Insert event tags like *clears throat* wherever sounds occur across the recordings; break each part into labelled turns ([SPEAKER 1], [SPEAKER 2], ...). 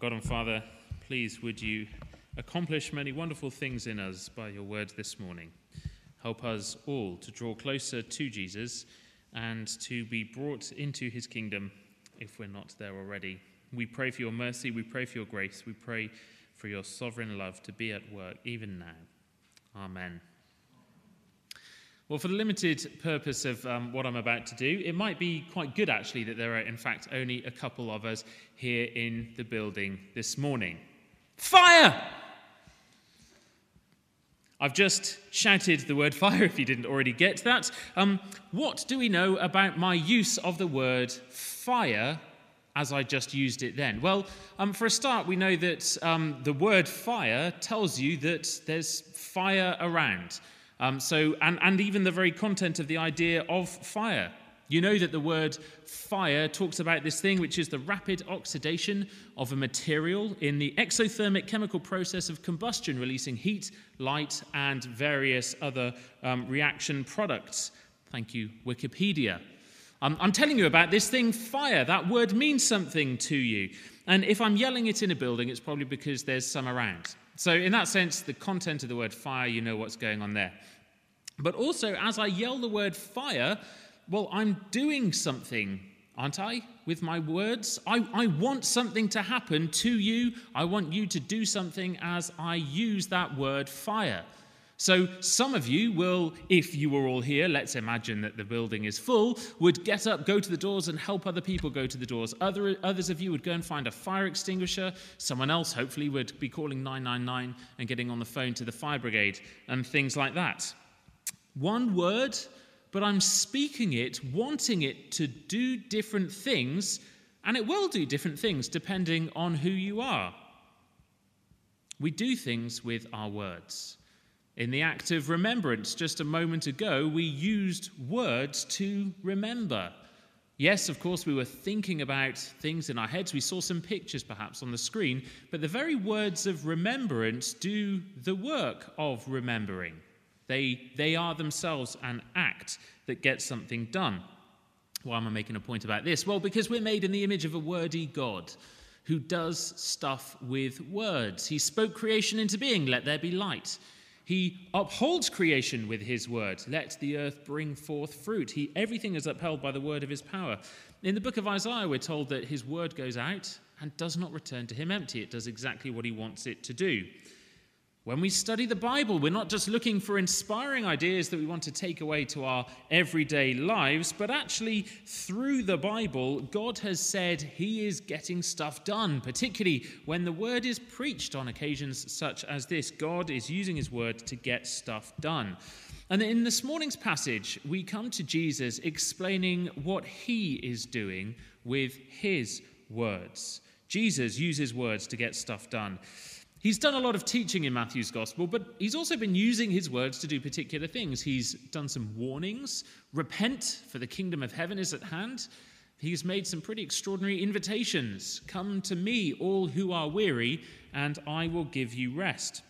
[SPEAKER 1] God and Father, please would you accomplish many wonderful things in us by your word this morning. Help us all to draw closer to Jesus and to be brought into his kingdom if we're not there already. We pray for your mercy, we pray for your grace, we pray for your sovereign love to be at work even now. Amen. Well, for the limited purpose of um, what I'm about to do, it might be quite good actually that there are, in fact, only a couple of us here in the building this morning. Fire! I've just shouted the word *laughs* fire if you didn't already get that. Um, what do we know about my use of the word fire as I just used it then? Well, um, for a start, we know that um, the word fire tells you that there's fire around. Um, so, and, and even the very content of the idea of fire. You know that the word fire talks about this thing, which is the rapid oxidation of a material in the exothermic chemical process of combustion, releasing heat, light, and various other um, reaction products. Thank you, Wikipedia. Um, I'm telling you about this thing, fire. That word means something to you. And if I'm yelling it in a building, it's probably because there's some around. So, in that sense, the content of the word fire, you know what's going on there. But also, as I yell the word fire, well, I'm doing something, aren't I, with my words? I, I want something to happen to you. I want you to do something as I use that word fire. So, some of you will, if you were all here, let's imagine that the building is full, would get up, go to the doors, and help other people go to the doors. Other, others of you would go and find a fire extinguisher. Someone else, hopefully, would be calling 999 and getting on the phone to the fire brigade and things like that. One word, but I'm speaking it, wanting it to do different things, and it will do different things depending on who you are. We do things with our words. In the act of remembrance, just a moment ago, we used words to remember. Yes, of course, we were thinking about things in our heads. We saw some pictures perhaps on the screen, but the very words of remembrance do the work of remembering. They, they are themselves an act that gets something done. Why am I making a point about this? Well, because we're made in the image of a wordy God who does stuff with words. He spoke creation into being, let there be light. He upholds creation with his word. Let the earth bring forth fruit. He, everything is upheld by the word of his power. In the book of Isaiah, we're told that his word goes out and does not return to him empty. It does exactly what he wants it to do. When we study the Bible, we're not just looking for inspiring ideas that we want to take away to our everyday lives, but actually, through the Bible, God has said He is getting stuff done, particularly when the word is preached on occasions such as this. God is using His word to get stuff done. And in this morning's passage, we come to Jesus explaining what He is doing with His words. Jesus uses words to get stuff done. He's done a lot of teaching in Matthew's gospel, but he's also been using his words to do particular things. He's done some warnings repent, for the kingdom of heaven is at hand. He's made some pretty extraordinary invitations come to me, all who are weary, and I will give you rest.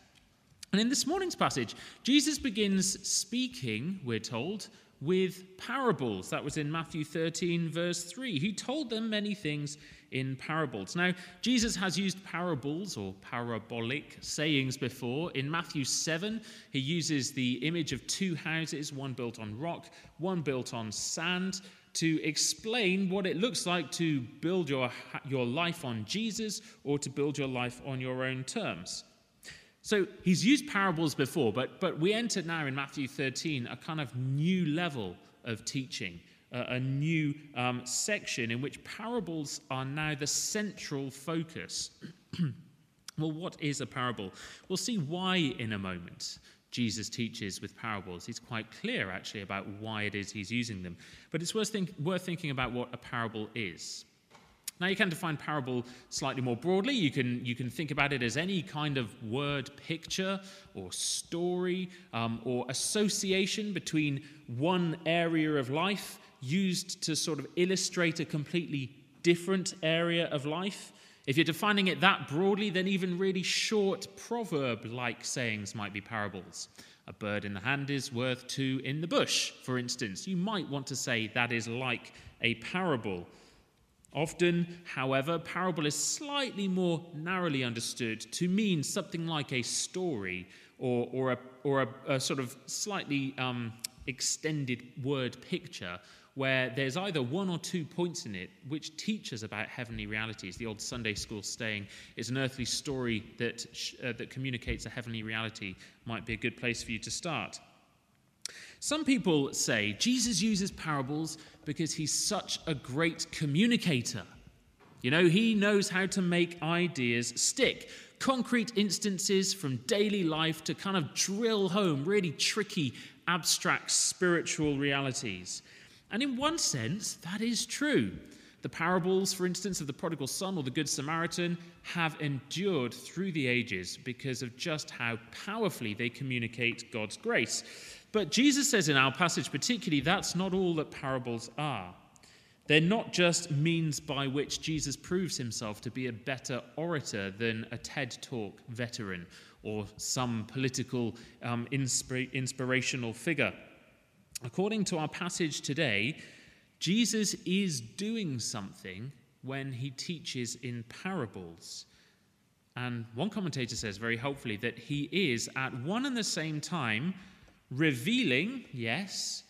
[SPEAKER 1] And in this morning's passage, Jesus begins speaking, we're told, with parables. That was in Matthew 13, verse 3. He told them many things in parables. Now, Jesus has used parables or parabolic sayings before. In Matthew 7, he uses the image of two houses, one built on rock, one built on sand, to explain what it looks like to build your, your life on Jesus or to build your life on your own terms. So he's used parables before, but, but we enter now in Matthew 13 a kind of new level of teaching a new um, section in which parables are now the central focus. *clears throat* well, what is a parable? We'll see why in a moment. Jesus teaches with parables. He's quite clear, actually, about why it is he's using them. But it's worth, think, worth thinking about what a parable is. Now, you can define parable slightly more broadly. You can, you can think about it as any kind of word picture or story um, or association between one area of life used to sort of illustrate a completely different area of life. If you're defining it that broadly, then even really short proverb like sayings might be parables. A bird in the hand is worth two in the bush, for instance. You might want to say that is like a parable. Often, however, parable is slightly more narrowly understood to mean something like a story or, or, a, or a, a sort of slightly um, extended word picture where there's either one or two points in it which teach us about heavenly realities. The old Sunday school saying is an earthly story that, uh, that communicates a heavenly reality might be a good place for you to start. Some people say Jesus uses parables because he's such a great communicator. You know, he knows how to make ideas stick. Concrete instances from daily life to kind of drill home really tricky, abstract spiritual realities. And in one sense, that is true. The parables, for instance, of the prodigal son or the good Samaritan have endured through the ages because of just how powerfully they communicate God's grace. But Jesus says in our passage, particularly, that's not all that parables are. They're not just means by which Jesus proves himself to be a better orator than a TED Talk veteran or some political um, inspir- inspirational figure. According to our passage today, Jesus is doing something when he teaches in parables. And one commentator says very helpfully that he is at one and the same time revealing, yes,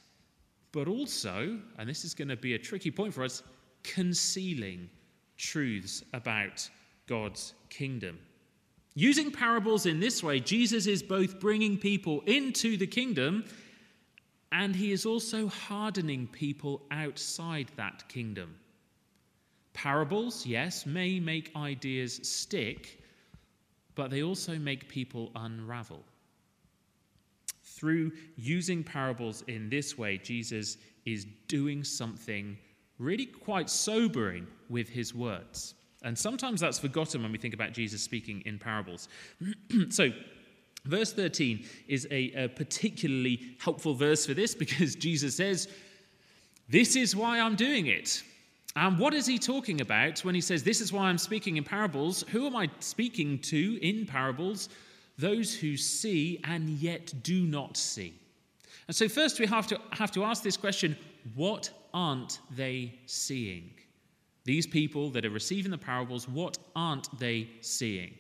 [SPEAKER 1] but also, and this is going to be a tricky point for us, concealing truths about God's kingdom. Using parables in this way, Jesus is both bringing people into the kingdom and he is also hardening people outside that kingdom. Parables, yes, may make ideas stick, but they also make people unravel. Through using parables in this way, Jesus is doing something really quite sobering with his words. And sometimes that's forgotten when we think about Jesus speaking in parables. *clears throat* so, verse 13 is a, a, particularly helpful verse for this *laughs* because Jesus says, This is why I'm doing it. And what is he talking about when he says, This is why I'm speaking in parables? Who am I speaking to in parables? Those who see and yet do not see. And so, first, we have to, have to ask this question what aren't they seeing? These people that are receiving the parables, what aren't they seeing?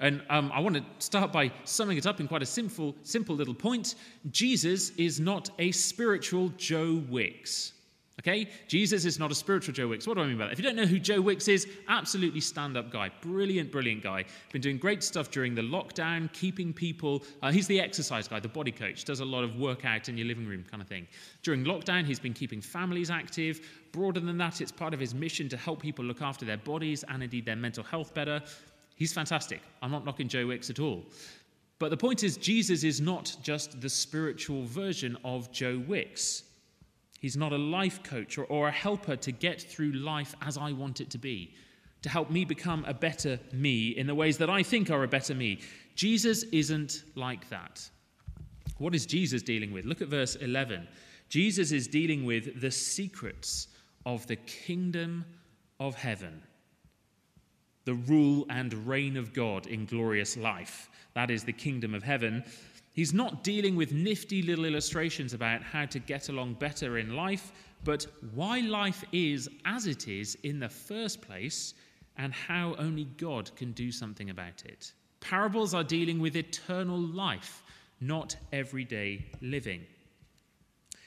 [SPEAKER 1] And um, I want to start by summing it up in quite a simple, simple little point. Jesus is not a spiritual Joe Wicks. Okay? Jesus is not a spiritual Joe Wicks. What do I mean by that? If you don't know who Joe Wicks is, absolutely stand up guy. Brilliant, brilliant guy. Been doing great stuff during the lockdown, keeping people. Uh, he's the exercise guy, the body coach, does a lot of workout in your living room kind of thing. During lockdown, he's been keeping families active. Broader than that, it's part of his mission to help people look after their bodies and indeed their mental health better. He's fantastic. I'm not knocking Joe Wicks at all. But the point is, Jesus is not just the spiritual version of Joe Wicks. He's not a life coach or, or, a helper to get through life as I want it to be, to help me become a better me in the ways that I think are a better me. Jesus isn't like that. What is Jesus dealing with? Look at verse 11. Jesus is dealing with the secrets of the kingdom of heaven, the rule and reign of God in glorious life. That is the kingdom of heaven. He's not dealing with nifty little illustrations about how to get along better in life, but why life is as it is in the first place and how only God can do something about it. Parables are dealing with eternal life, not everyday living.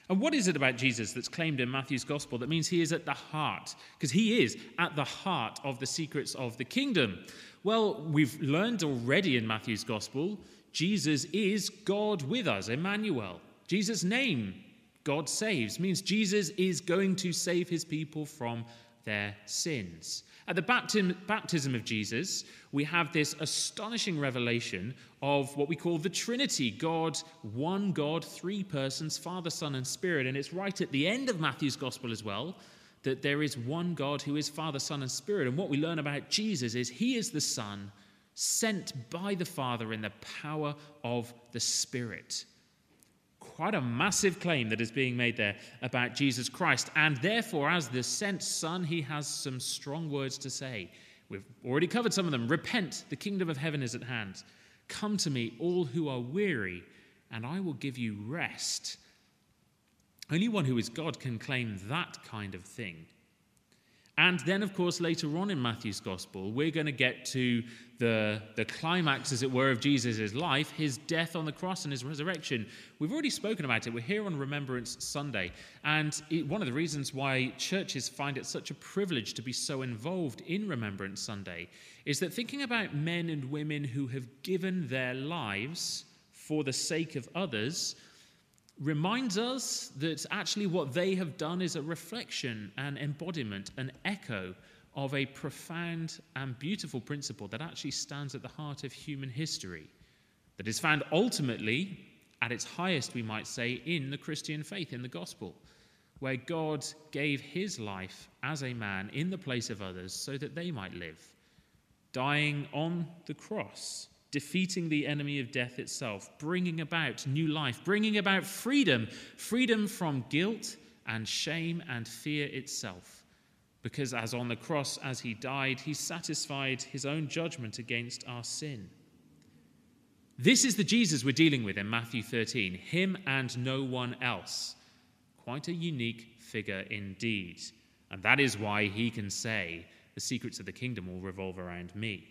[SPEAKER 1] And what is it about Jesus that's claimed in Matthew's gospel that means he is at the heart? Because he is at the heart of the secrets of the kingdom. Well, we've learned already in Matthew's gospel Jesus is God with us, Emmanuel. Jesus' name, God saves, means Jesus is going to save his people from their sins. At the baptism of Jesus, we have this astonishing revelation of what we call the Trinity God, one God, three persons, Father, Son, and Spirit. And it's right at the end of Matthew's Gospel as well that there is one God who is Father, Son, and Spirit. And what we learn about Jesus is he is the Son sent by the Father in the power of the Spirit. Quite a massive claim that is being made there about Jesus Christ. And therefore, as the sent Son, he has some strong words to say. We've already covered some of them. Repent, the kingdom of heaven is at hand. Come to me, all who are weary, and I will give you rest. Only one who is God can claim that kind of thing. And then, of course, later on in Matthew's gospel, we're going to get to the, the climax, as it were, of Jesus' life, his death on the cross and his resurrection. We've already spoken about it. We're here on Remembrance Sunday. And it, one of the reasons why churches find it such a privilege to be so involved in Remembrance Sunday is that thinking about men and women who have given their lives for the sake of others reminds us that actually what they have done is a reflection, an embodiment, an echo of a profound and beautiful principle that actually stands at the heart of human history, that is found ultimately at its highest, we might say, in the Christian faith, in the gospel, where God gave his life as a man in the place of others so that they might live, dying on the cross defeating the enemy of death itself, bringing about new life, bringing about freedom, freedom from guilt and shame and fear itself. Because as on the cross, as he died, he satisfied his own judgment against our sin. This is the Jesus we're dealing with in Matthew 13, him and no one else. Quite a unique figure indeed. And that is why he can say, The secrets of the kingdom will revolve around me.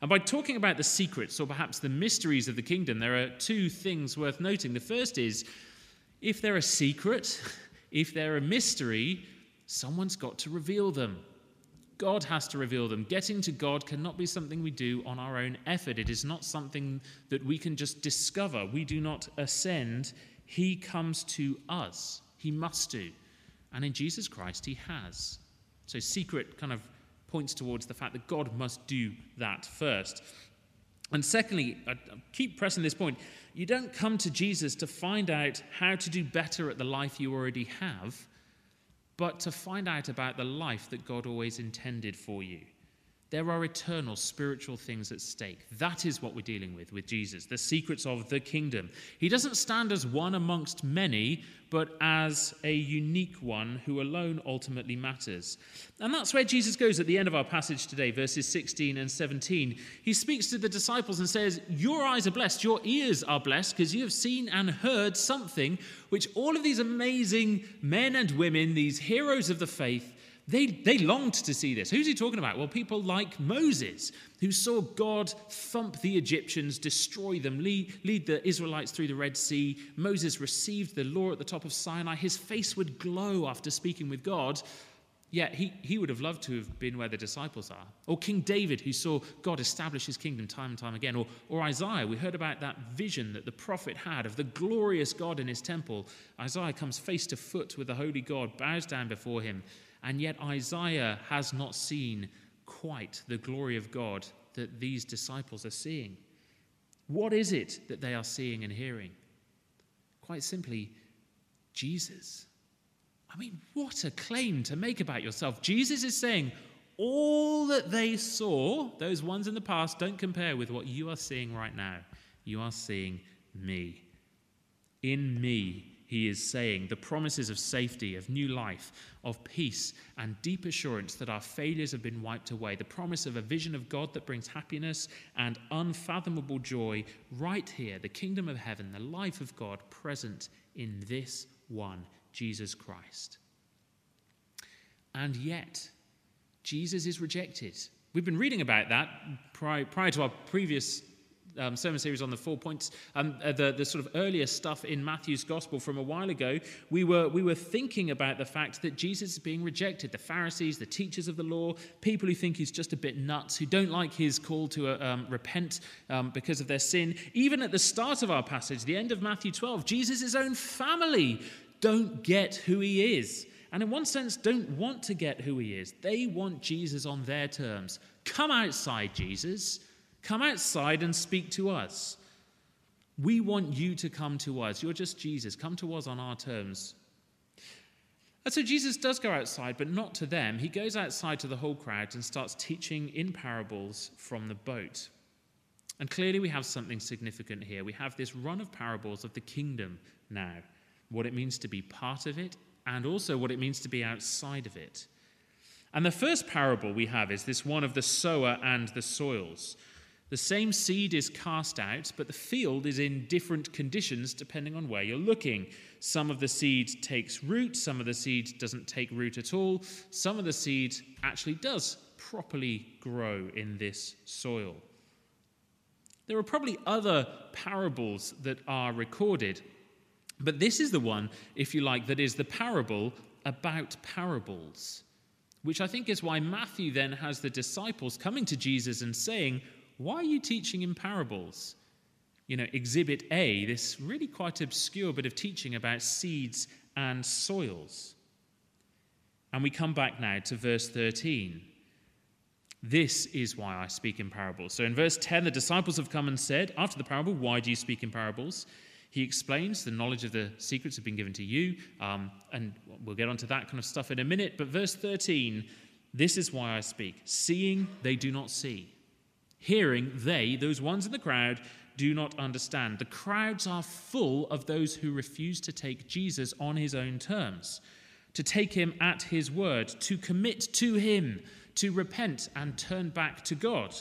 [SPEAKER 1] And by talking about the secrets or perhaps the mysteries of the kingdom, there are two things worth noting. The first is if they're a secret, *laughs* if they're a mystery, someone's got to reveal them. God has to reveal them. Getting to God cannot be something we do on our own effort. It is not something that we can just discover. We do not ascend. He comes to us. He must do. And in Jesus Christ, He has. So, secret kind of points towards the fact that God must do that first. And secondly, I keep pressing this point you don't come to Jesus to find out how to do better at the life you already have, but to find out about the life that God always intended for you. There are eternal spiritual things at stake. That is what we're dealing with with Jesus, the secrets of the kingdom. He doesn't stand as one amongst many, but as a unique one who alone ultimately matters. And that's where Jesus goes at the end of our passage today, verses 16 and 17. He speaks to the disciples and says, Your eyes are blessed, your ears are blessed, because you have seen and heard something which all of these amazing men and women, these heroes of the faith, they, they longed to see this. Who's he talking about? Well, people like Moses, who saw God thump the Egyptians, destroy them, lead, lead the Israelites through the Red Sea. Moses received the law at the top of Sinai. His face would glow after speaking with God. Yet he, he would have loved to have been where the disciples are. Or King David, who saw God establish his kingdom time and time again. Or, or Isaiah, we heard about that vision that the prophet had of the glorious God in his temple. Isaiah comes face to foot with the holy God, bows down before him, and yet Isaiah has not seen quite the glory of God that these disciples are seeing. What is it that they are seeing and hearing? Quite simply, Jesus. I mean, what a claim to make about yourself. Jesus is saying, all that they saw, those ones in the past, don't compare with what you are seeing right now. You are seeing me. In me, he is saying the promises of safety, of new life, of peace, and deep assurance that our failures have been wiped away, the promise of a vision of God that brings happiness and unfathomable joy right here, the kingdom of heaven, the life of God present in this one, Jesus Christ. And yet, Jesus is rejected. We've been reading about that prior, prior to our previous um, sermon series on the four points, um, uh, the, the sort of earlier stuff in Matthew's gospel from a while ago, we were, we were thinking about the fact that Jesus is being rejected. The Pharisees, the teachers of the law, people who think he's just a bit nuts, who don't like his call to uh, um, repent um, because of their sin. Even at the start of our passage, the end of Matthew 12, Jesus' own family don't get who he is. And in one sense, don't want to get who he is. They want Jesus on their terms. Come outside, Jesus. Come outside and speak to us. We want you to come to us. You're just Jesus. Come to us on our terms. And so Jesus does go outside, but not to them. He goes outside to the whole crowd and starts teaching in parables from the boat. And clearly, we have something significant here. We have this run of parables of the kingdom now, what it means to be part of it, and also what it means to be outside of it. And the first parable we have is this one of the sower and the soils. The same seed is cast out, but the field is in different conditions depending on where you're looking. Some of the seed takes root, some of the seed doesn't take root at all, some of the seed actually does properly grow in this soil. There are probably other parables that are recorded, but this is the one, if you like, that is the parable about parables, which I think is why Matthew then has the disciples coming to Jesus and saying, why are you teaching in parables? You know, Exhibit A, this really quite obscure bit of teaching about seeds and soils. And we come back now to verse 13. This is why I speak in parables. So in verse 10, the disciples have come and said, after the parable, Why do you speak in parables? He explains the knowledge of the secrets have been given to you. Um, and we'll get onto that kind of stuff in a minute. But verse 13, this is why I speak. Seeing, they do not see Hearing, they, those ones in the crowd, do not understand. The crowds are full of those who refuse to take Jesus on his own terms, to take him at his word, to commit to him, to repent and turn back to God.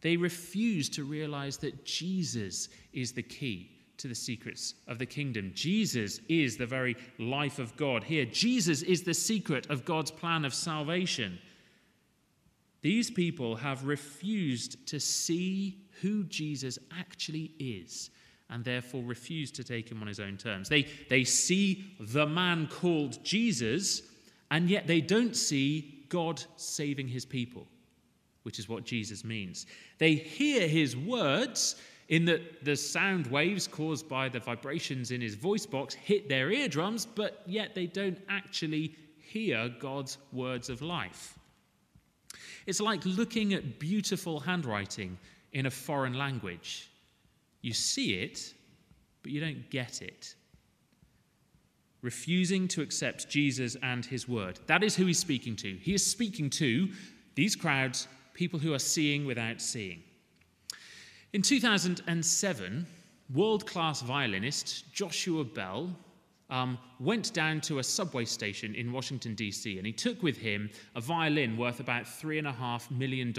[SPEAKER 1] They refuse to realize that Jesus is the key to the secrets of the kingdom. Jesus is the very life of God here. Jesus is the secret of God's plan of salvation. These people have refused to see who Jesus actually is and therefore refuse to take him on his own terms. They, they see the man called Jesus, and yet they don't see God saving his people, which is what Jesus means. They hear his words in that the sound waves caused by the vibrations in his voice box hit their eardrums, but yet they don't actually hear God's words of life. It's like looking at beautiful handwriting in a foreign language. You see it, but you don't get it. Refusing to accept Jesus and his word. That is who he's speaking to. He is speaking to these crowds, people who are seeing without seeing. In 2007, world class violinist Joshua Bell um, went down to a subway station in Washington, D.C., and he took with him a violin worth about $3.5 million.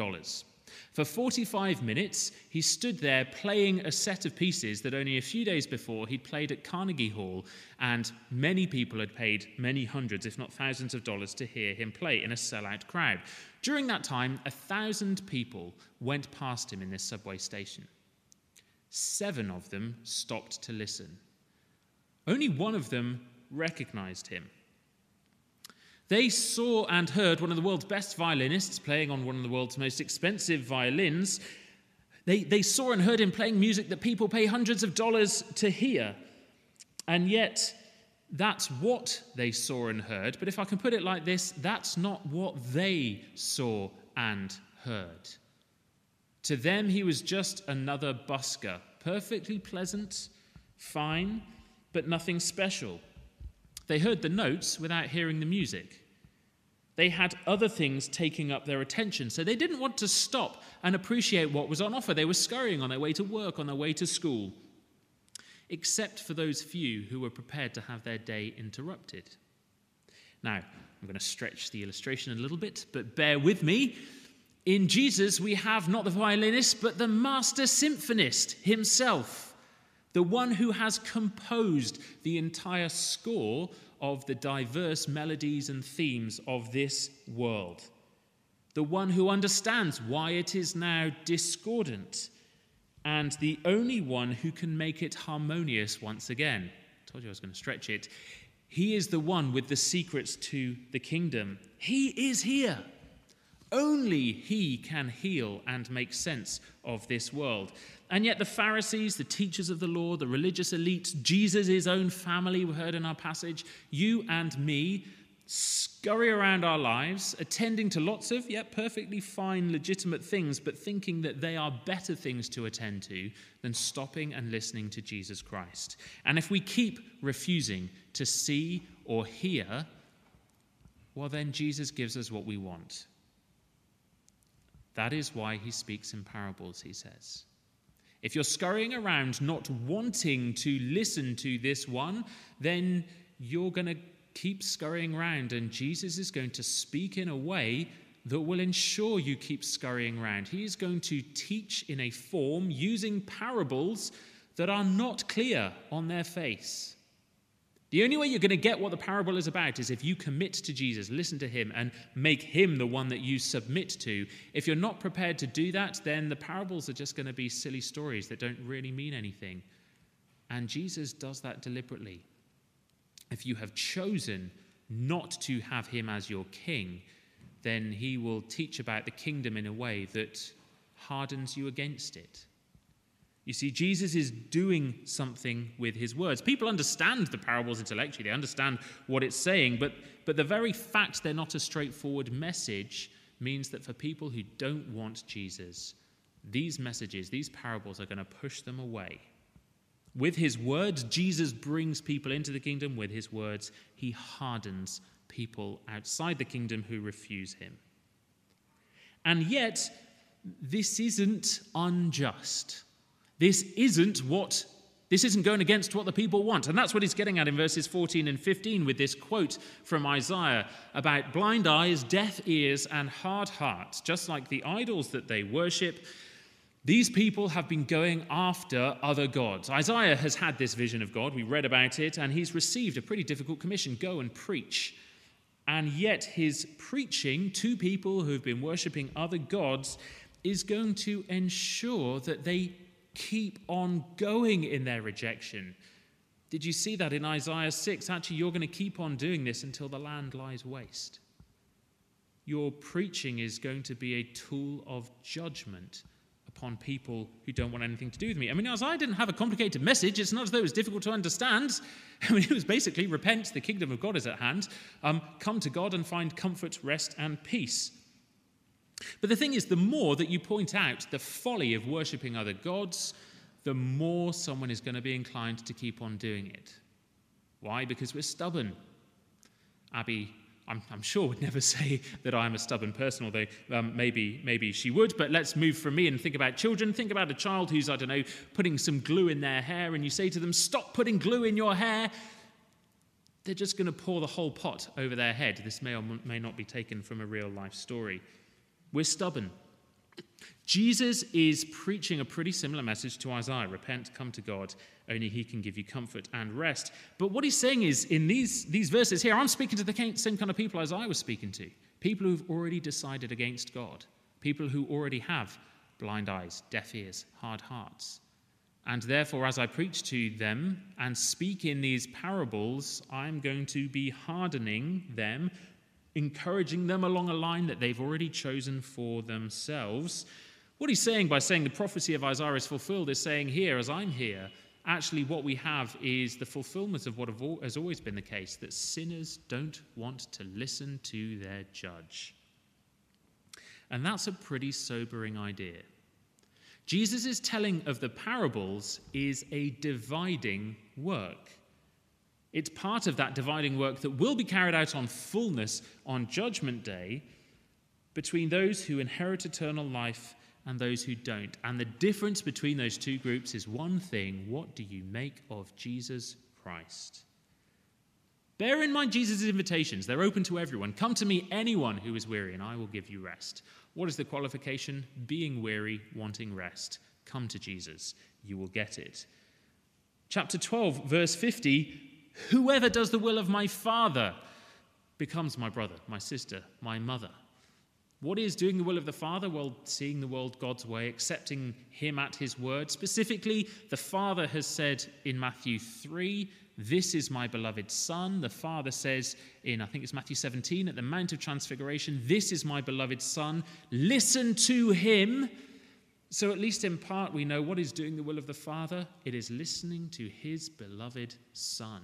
[SPEAKER 1] For 45 minutes, he stood there playing a set of pieces that only a few days before he'd played at Carnegie Hall, and many people had paid many hundreds, if not thousands of dollars to hear him play in a sellout crowd. During that time, a thousand people went past him in this subway station. Seven of them stopped to listen. Only one of them recognized him. They saw and heard one of the world's best violinists playing on one of the world's most expensive violins. They, they saw and heard him playing music that people pay hundreds of dollars to hear. And yet, that's what they saw and heard. But if I can put it like this, that's not what they saw and heard. To them, he was just another busker, perfectly pleasant, fine, but nothing special. They heard the notes without hearing the music. They had other things taking up their attention, so they didn't want to stop and appreciate what was on offer. They were scurrying on their way to work, on their way to school, except for those few who were prepared to have their day interrupted. Now, I'm going to stretch the illustration a little bit, but bear with me. In Jesus, we have not the violinist, but the master symphonist himself the one who has composed the entire score of the diverse melodies and themes of this world, the one who understands why it is now discordant, and the only one who can make it harmonious once again. I told you I was going to stretch it. He is the one with the secrets to the kingdom. He is here. Only He can heal and make sense of this world. And yet, the Pharisees, the teachers of the law, the religious elites, Jesus' own family, we heard in our passage, you and me, scurry around our lives, attending to lots of, yet perfectly fine, legitimate things, but thinking that they are better things to attend to than stopping and listening to Jesus Christ. And if we keep refusing to see or hear, well, then Jesus gives us what we want. That is why he speaks in parables, he says. If you're scurrying around not wanting to listen to this one, then you're going to keep scurrying around, and Jesus is going to speak in a way that will ensure you keep scurrying around. He is going to teach in a form using parables that are not clear on their face. The only way you're going to get what the parable is about is if you commit to Jesus, listen to him, and make him the one that you submit to. If you're not prepared to do that, then the parables are just going to be silly stories that don't really mean anything. And Jesus does that deliberately. If you have chosen not to have him as your king, then he will teach about the kingdom in a way that hardens you against it. You see, Jesus is doing something with his words. People understand the parables intellectually, they understand what it's saying, but, but the very fact they're not a straightforward message means that for people who don't want Jesus, these messages, these parables are going to push them away. With his words, Jesus brings people into the kingdom. With his words, he hardens people outside the kingdom who refuse him. And yet, this isn't unjust. This isn't what this isn't going against what the people want. And that's what he's getting at in verses 14 and 15 with this quote from Isaiah about blind eyes, deaf ears, and hard hearts. Just like the idols that they worship, these people have been going after other gods. Isaiah has had this vision of God. We read about it, and he's received a pretty difficult commission go and preach. And yet, his preaching to people who've been worshipping other gods is going to ensure that they keep on going in their rejection. Did you see that in Isaiah 6? Actually, you're going to keep on doing this until the land lies waste. Your preaching is going to be a tool of judgment upon people who don't want anything to do with me. I mean, Isaiah didn't have a complicated message. It's not as though it was difficult to understand. *laughs* I mean, it was basically repent, the kingdom of God is at hand. Um, come to God and find comfort, rest, and peace. But the thing is, the more that you point out the folly of worshipping other gods, the more someone is going to be inclined to keep on doing it. Why? Because we're stubborn. Abby, I'm, I'm sure, would *laughs* never say that I'm a stubborn person, although um, maybe, maybe she would. But let's move from me and think about children. Think about a child who's, I don't know, putting some glue in their hair, and you say to them, Stop putting glue in your hair. They're just going to pour the whole pot over their head. This may or may not be taken from a real life story. We're stubborn. Jesus is preaching a pretty similar message to Isaiah repent, come to God, only He can give you comfort and rest. But what he's saying is, in these, these verses here, I'm speaking to the same kind of people as I was speaking to people who've already decided against God, people who already have blind eyes, deaf ears, hard hearts. And therefore, as I preach to them and speak in these parables, I'm going to be hardening them encouraging them along a line that they've already chosen for themselves. What he's saying by saying the prophecy of Isaiah is fulfilled is saying, here, as I'm here, actually what we have is the fulfillment of what has always been the case that sinners don't want to listen to their judge. And that's a pretty sobering idea. Jesus' telling of the parables is a dividing work. It's part of that dividing work that will be carried out on fullness on Judgment Day between those who inherit eternal life and those who don't. And the difference between those two groups is one thing what do you make of Jesus Christ? Bear in mind Jesus' invitations. They're open to everyone. Come to me, anyone who is weary, and I will give you rest. What is the qualification? Being weary, wanting rest. Come to Jesus. You will get it. Chapter 12, verse 50 Whoever does the will of my Father becomes my brother, my sister, my mother. What is doing the will of the Father? Well, seeing the world God's way, accepting Him at His word. Specifically, the Father has said in Matthew 3, This is my beloved Son. The Father says in, I think it's Matthew 17, at the Mount of Transfiguration, This is my beloved Son. Listen to Him. So, at least in part, we know what is doing the will of the Father. It is listening to His beloved Son.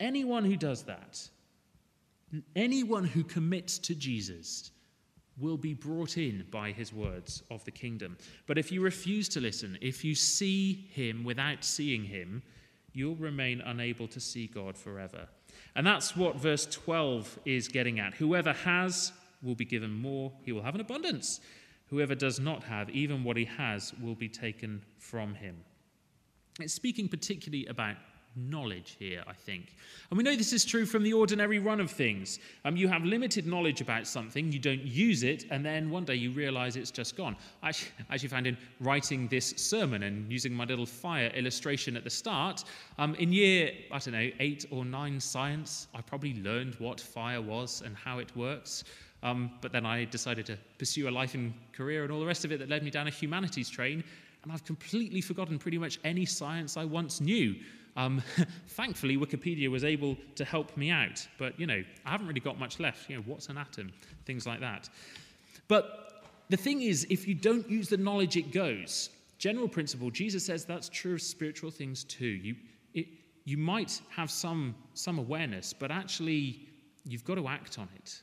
[SPEAKER 1] Anyone who does that, anyone who commits to Jesus, will be brought in by his words of the kingdom. But if you refuse to listen, if you see him without seeing him, you'll remain unable to see God forever. And that's what verse 12 is getting at. Whoever has will be given more, he will have an abundance. Whoever does not have, even what he has, will be taken from him. It's speaking particularly about knowledge here, I think. And we know this is true from the ordinary run of things. Um, you have limited knowledge about something, you don't use it, and then one day you realize it's just gone. I actually, found in writing this sermon and using my little fire illustration at the start, um, in year, I don't know, eight or nine science, I probably learned what fire was and how it works. Um, but then I decided to pursue a life and career and all the rest of it that led me down a humanities train, and I've completely forgotten pretty much any science I once knew. Um, *laughs* thankfully, Wikipedia was able to help me out, but you know, I haven't really got much left. You know, what's an atom? Things like that. But the thing is, if you don't use the knowledge, it goes. General principle, Jesus says that's true of spiritual things too. You, it, you might have some, some awareness, but actually, you've got to act on it.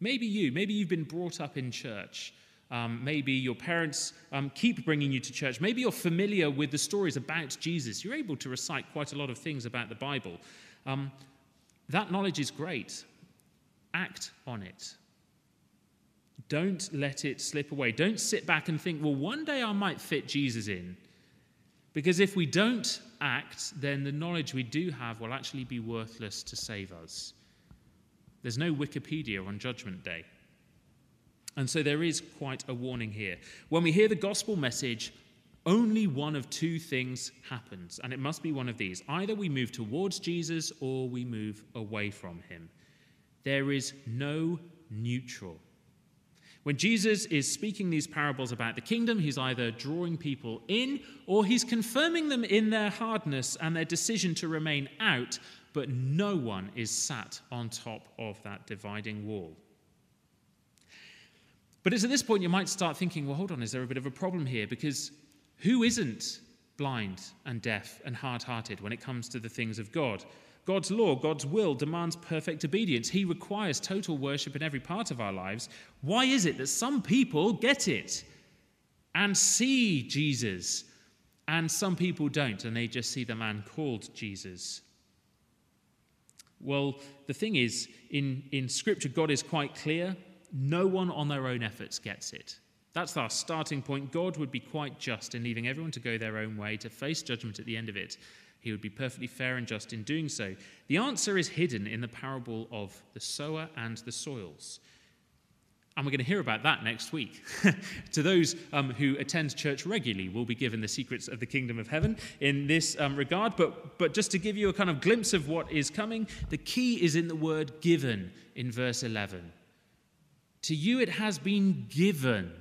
[SPEAKER 1] Maybe you, maybe you've been brought up in church um, maybe your parents um, keep bringing you to church. Maybe you're familiar with the stories about Jesus. You're able to recite quite a lot of things about the Bible. Um, that knowledge is great. Act on it. Don't let it slip away. Don't sit back and think, well, one day I might fit Jesus in. Because if we don't act, then the knowledge we do have will actually be worthless to save us. There's no Wikipedia on Judgment Day. And so there is quite a warning here. When we hear the gospel message, only one of two things happens, and it must be one of these. Either we move towards Jesus or we move away from him. There is no neutral. When Jesus is speaking these parables about the kingdom, he's either drawing people in or he's confirming them in their hardness and their decision to remain out, but no one is sat on top of that dividing wall. But it's at this point you might start thinking, well, hold on, is there a bit of a problem here? Because who isn't blind and deaf and hard hearted when it comes to the things of God? God's law, God's will demands perfect obedience. He requires total worship in every part of our lives. Why is it that some people get it and see Jesus and some people don't and they just see the man called Jesus? Well, the thing is, in, in Scripture, God is quite clear no one on their own efforts gets it. That's our starting point. God would be quite just in leaving everyone to go their own way, to face judgment at the end of it. He would be perfectly fair and just in doing so. The answer is hidden in the parable of the sower and the soils. And we're going to hear about that next week. *laughs* to those um, who attend church regularly, will be given the secrets of the kingdom of heaven in this um, regard. But, but just to give you a kind of glimpse of what is coming, the key is in the word given in verse 11. To you it has been given.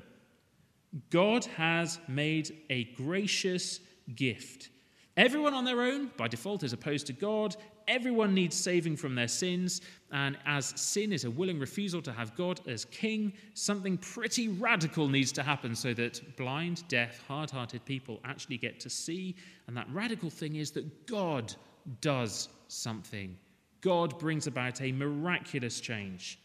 [SPEAKER 1] God has made a gracious gift. Everyone on their own, by default, is opposed to God. Everyone needs saving from their sins. And as sin is a willing refusal to have God as king, something pretty radical needs to happen so that blind, deaf, hard hearted people actually get to see. And that radical thing is that God does something. God brings about a miraculous change.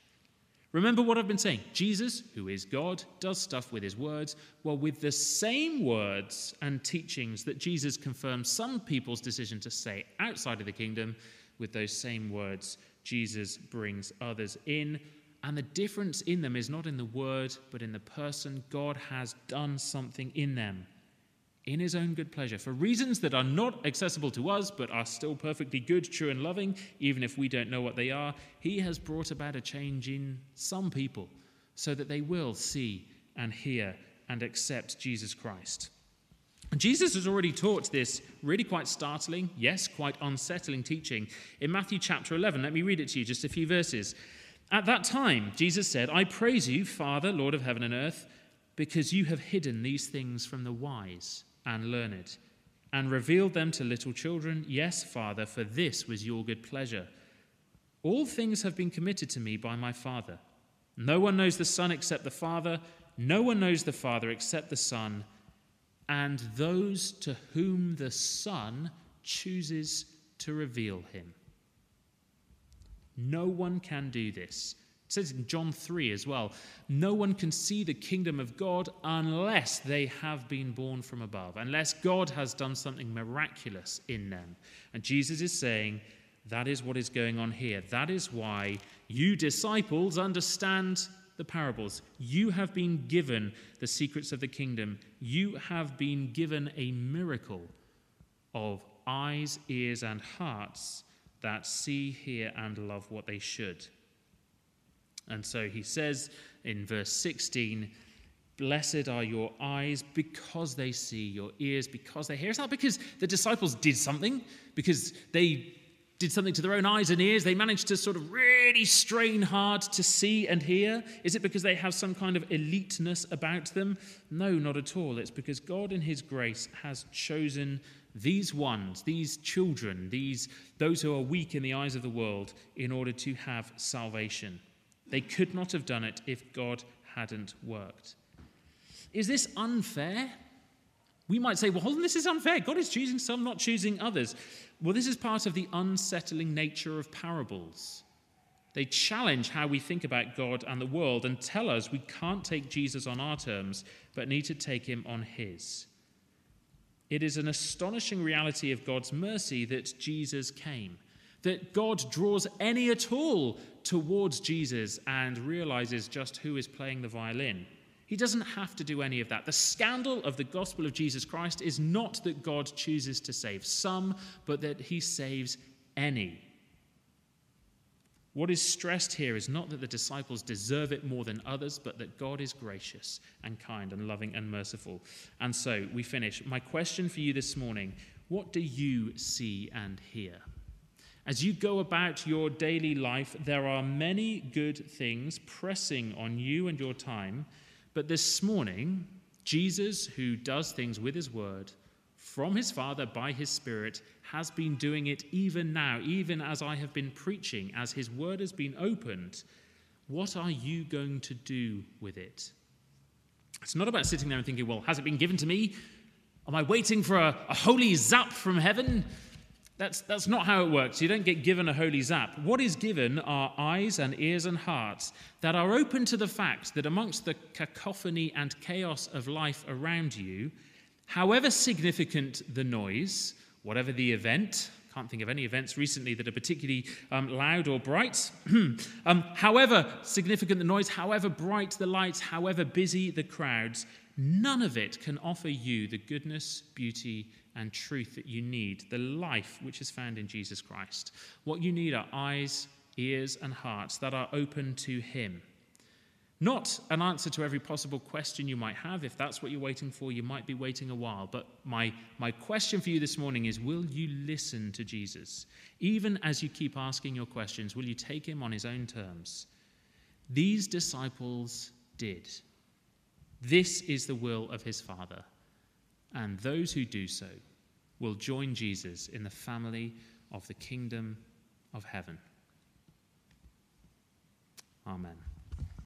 [SPEAKER 1] Remember what I've been saying. Jesus, who is God, does stuff with his words. Well, with the same words and teachings that Jesus confirms some people's decision to stay outside of the kingdom, with those same words, Jesus brings others in. And the difference in them is not in the word, but in the person. God has done something in them in his own good pleasure, for reasons that are not accessible to us, but are still perfectly good, true, and loving, even if we don't know what they are, he has brought about a change in some people so that they will see and hear and accept Jesus Christ. Jesus has already taught this really quite startling, yes, quite unsettling teaching in Matthew chapter 11. Let me read it to you, just a few verses. At that time, Jesus said, I praise you, Father, Lord of heaven and earth, because you have hidden these things from the wise and learned, and revealed them to little children. Yes, Father, for this was your good pleasure. All things have been committed to me by my Father. No one knows the Son except the Father, no one knows the Father except the Son, and those to whom the Son chooses to reveal him. No one can do this it says in John 3 as well no one can see the kingdom of God unless they have been born from above, unless God has done something miraculous in them. And Jesus is saying, that is what is going on here. That is why you disciples understand the parables. You have been given the secrets of the kingdom. You have been given a miracle of eyes, ears, and hearts that see, hear, and love what they should. And so he says in verse 16, Blessed are your eyes because they see, your ears because they hear. It's not because the disciples did something, because they did something to their own eyes and ears. They managed to sort of really strain hard to see and hear. Is it because they have some kind of eliteness about them? No, not at all. It's because God, in His grace, has chosen these ones, these children, these those who are weak in the eyes of the world, in order to have salvation. They could not have done it if God hadn't worked. Is this unfair? We might say, well, hold on, this is unfair. God is choosing some, not choosing others. Well, this is part of the unsettling nature of parables. They challenge how we think about God and the world and tell us we can't take Jesus on our terms, but need to take him on his. It is an astonishing reality of God's mercy that Jesus came, that God draws any at all towards Jesus and realizes just who is playing the violin. He doesn't have to do any of that. The scandal of the gospel of Jesus Christ is not that God chooses to save some, but that he saves any. What is stressed here is not that the disciples deserve it more than others, but that God is gracious and kind and loving and merciful. And so we finish. My question for you this morning what do you see and hear? As you go about your daily life, there are many good things pressing on you and your time but this morning, Jesus, who does things with his word, from his Father by his Spirit, has been doing it even now, even as I have been preaching, as his word has been opened. What are you going to do with it? It's not about sitting there and thinking, well, has it been given to me? Am I waiting for a, a holy zap from heaven? That's, that's not how it works. You don't get given a holy zap. What is given are eyes and ears and hearts that are open to the fact that amongst the cacophony and chaos of life around you, however significant the noise, whatever the event, can't think of any events recently that are particularly um, loud or bright. *clears throat* um, however significant the noise, however bright the lights, however busy the crowds, none of it can offer you the goodness, beauty, and truth that you need, the life which is found in Jesus Christ. What you need are eyes, ears, and hearts that are open to Him. Not an answer to every possible question you might have. If that's what you're waiting for, you might be waiting a while. But my, my question for you this morning is Will you listen to Jesus? Even as you keep asking your questions, will you take him on his own terms? These disciples did. This is the will of his Father and those who do so will join Jesus in the family of the kingdom of heaven. Amen.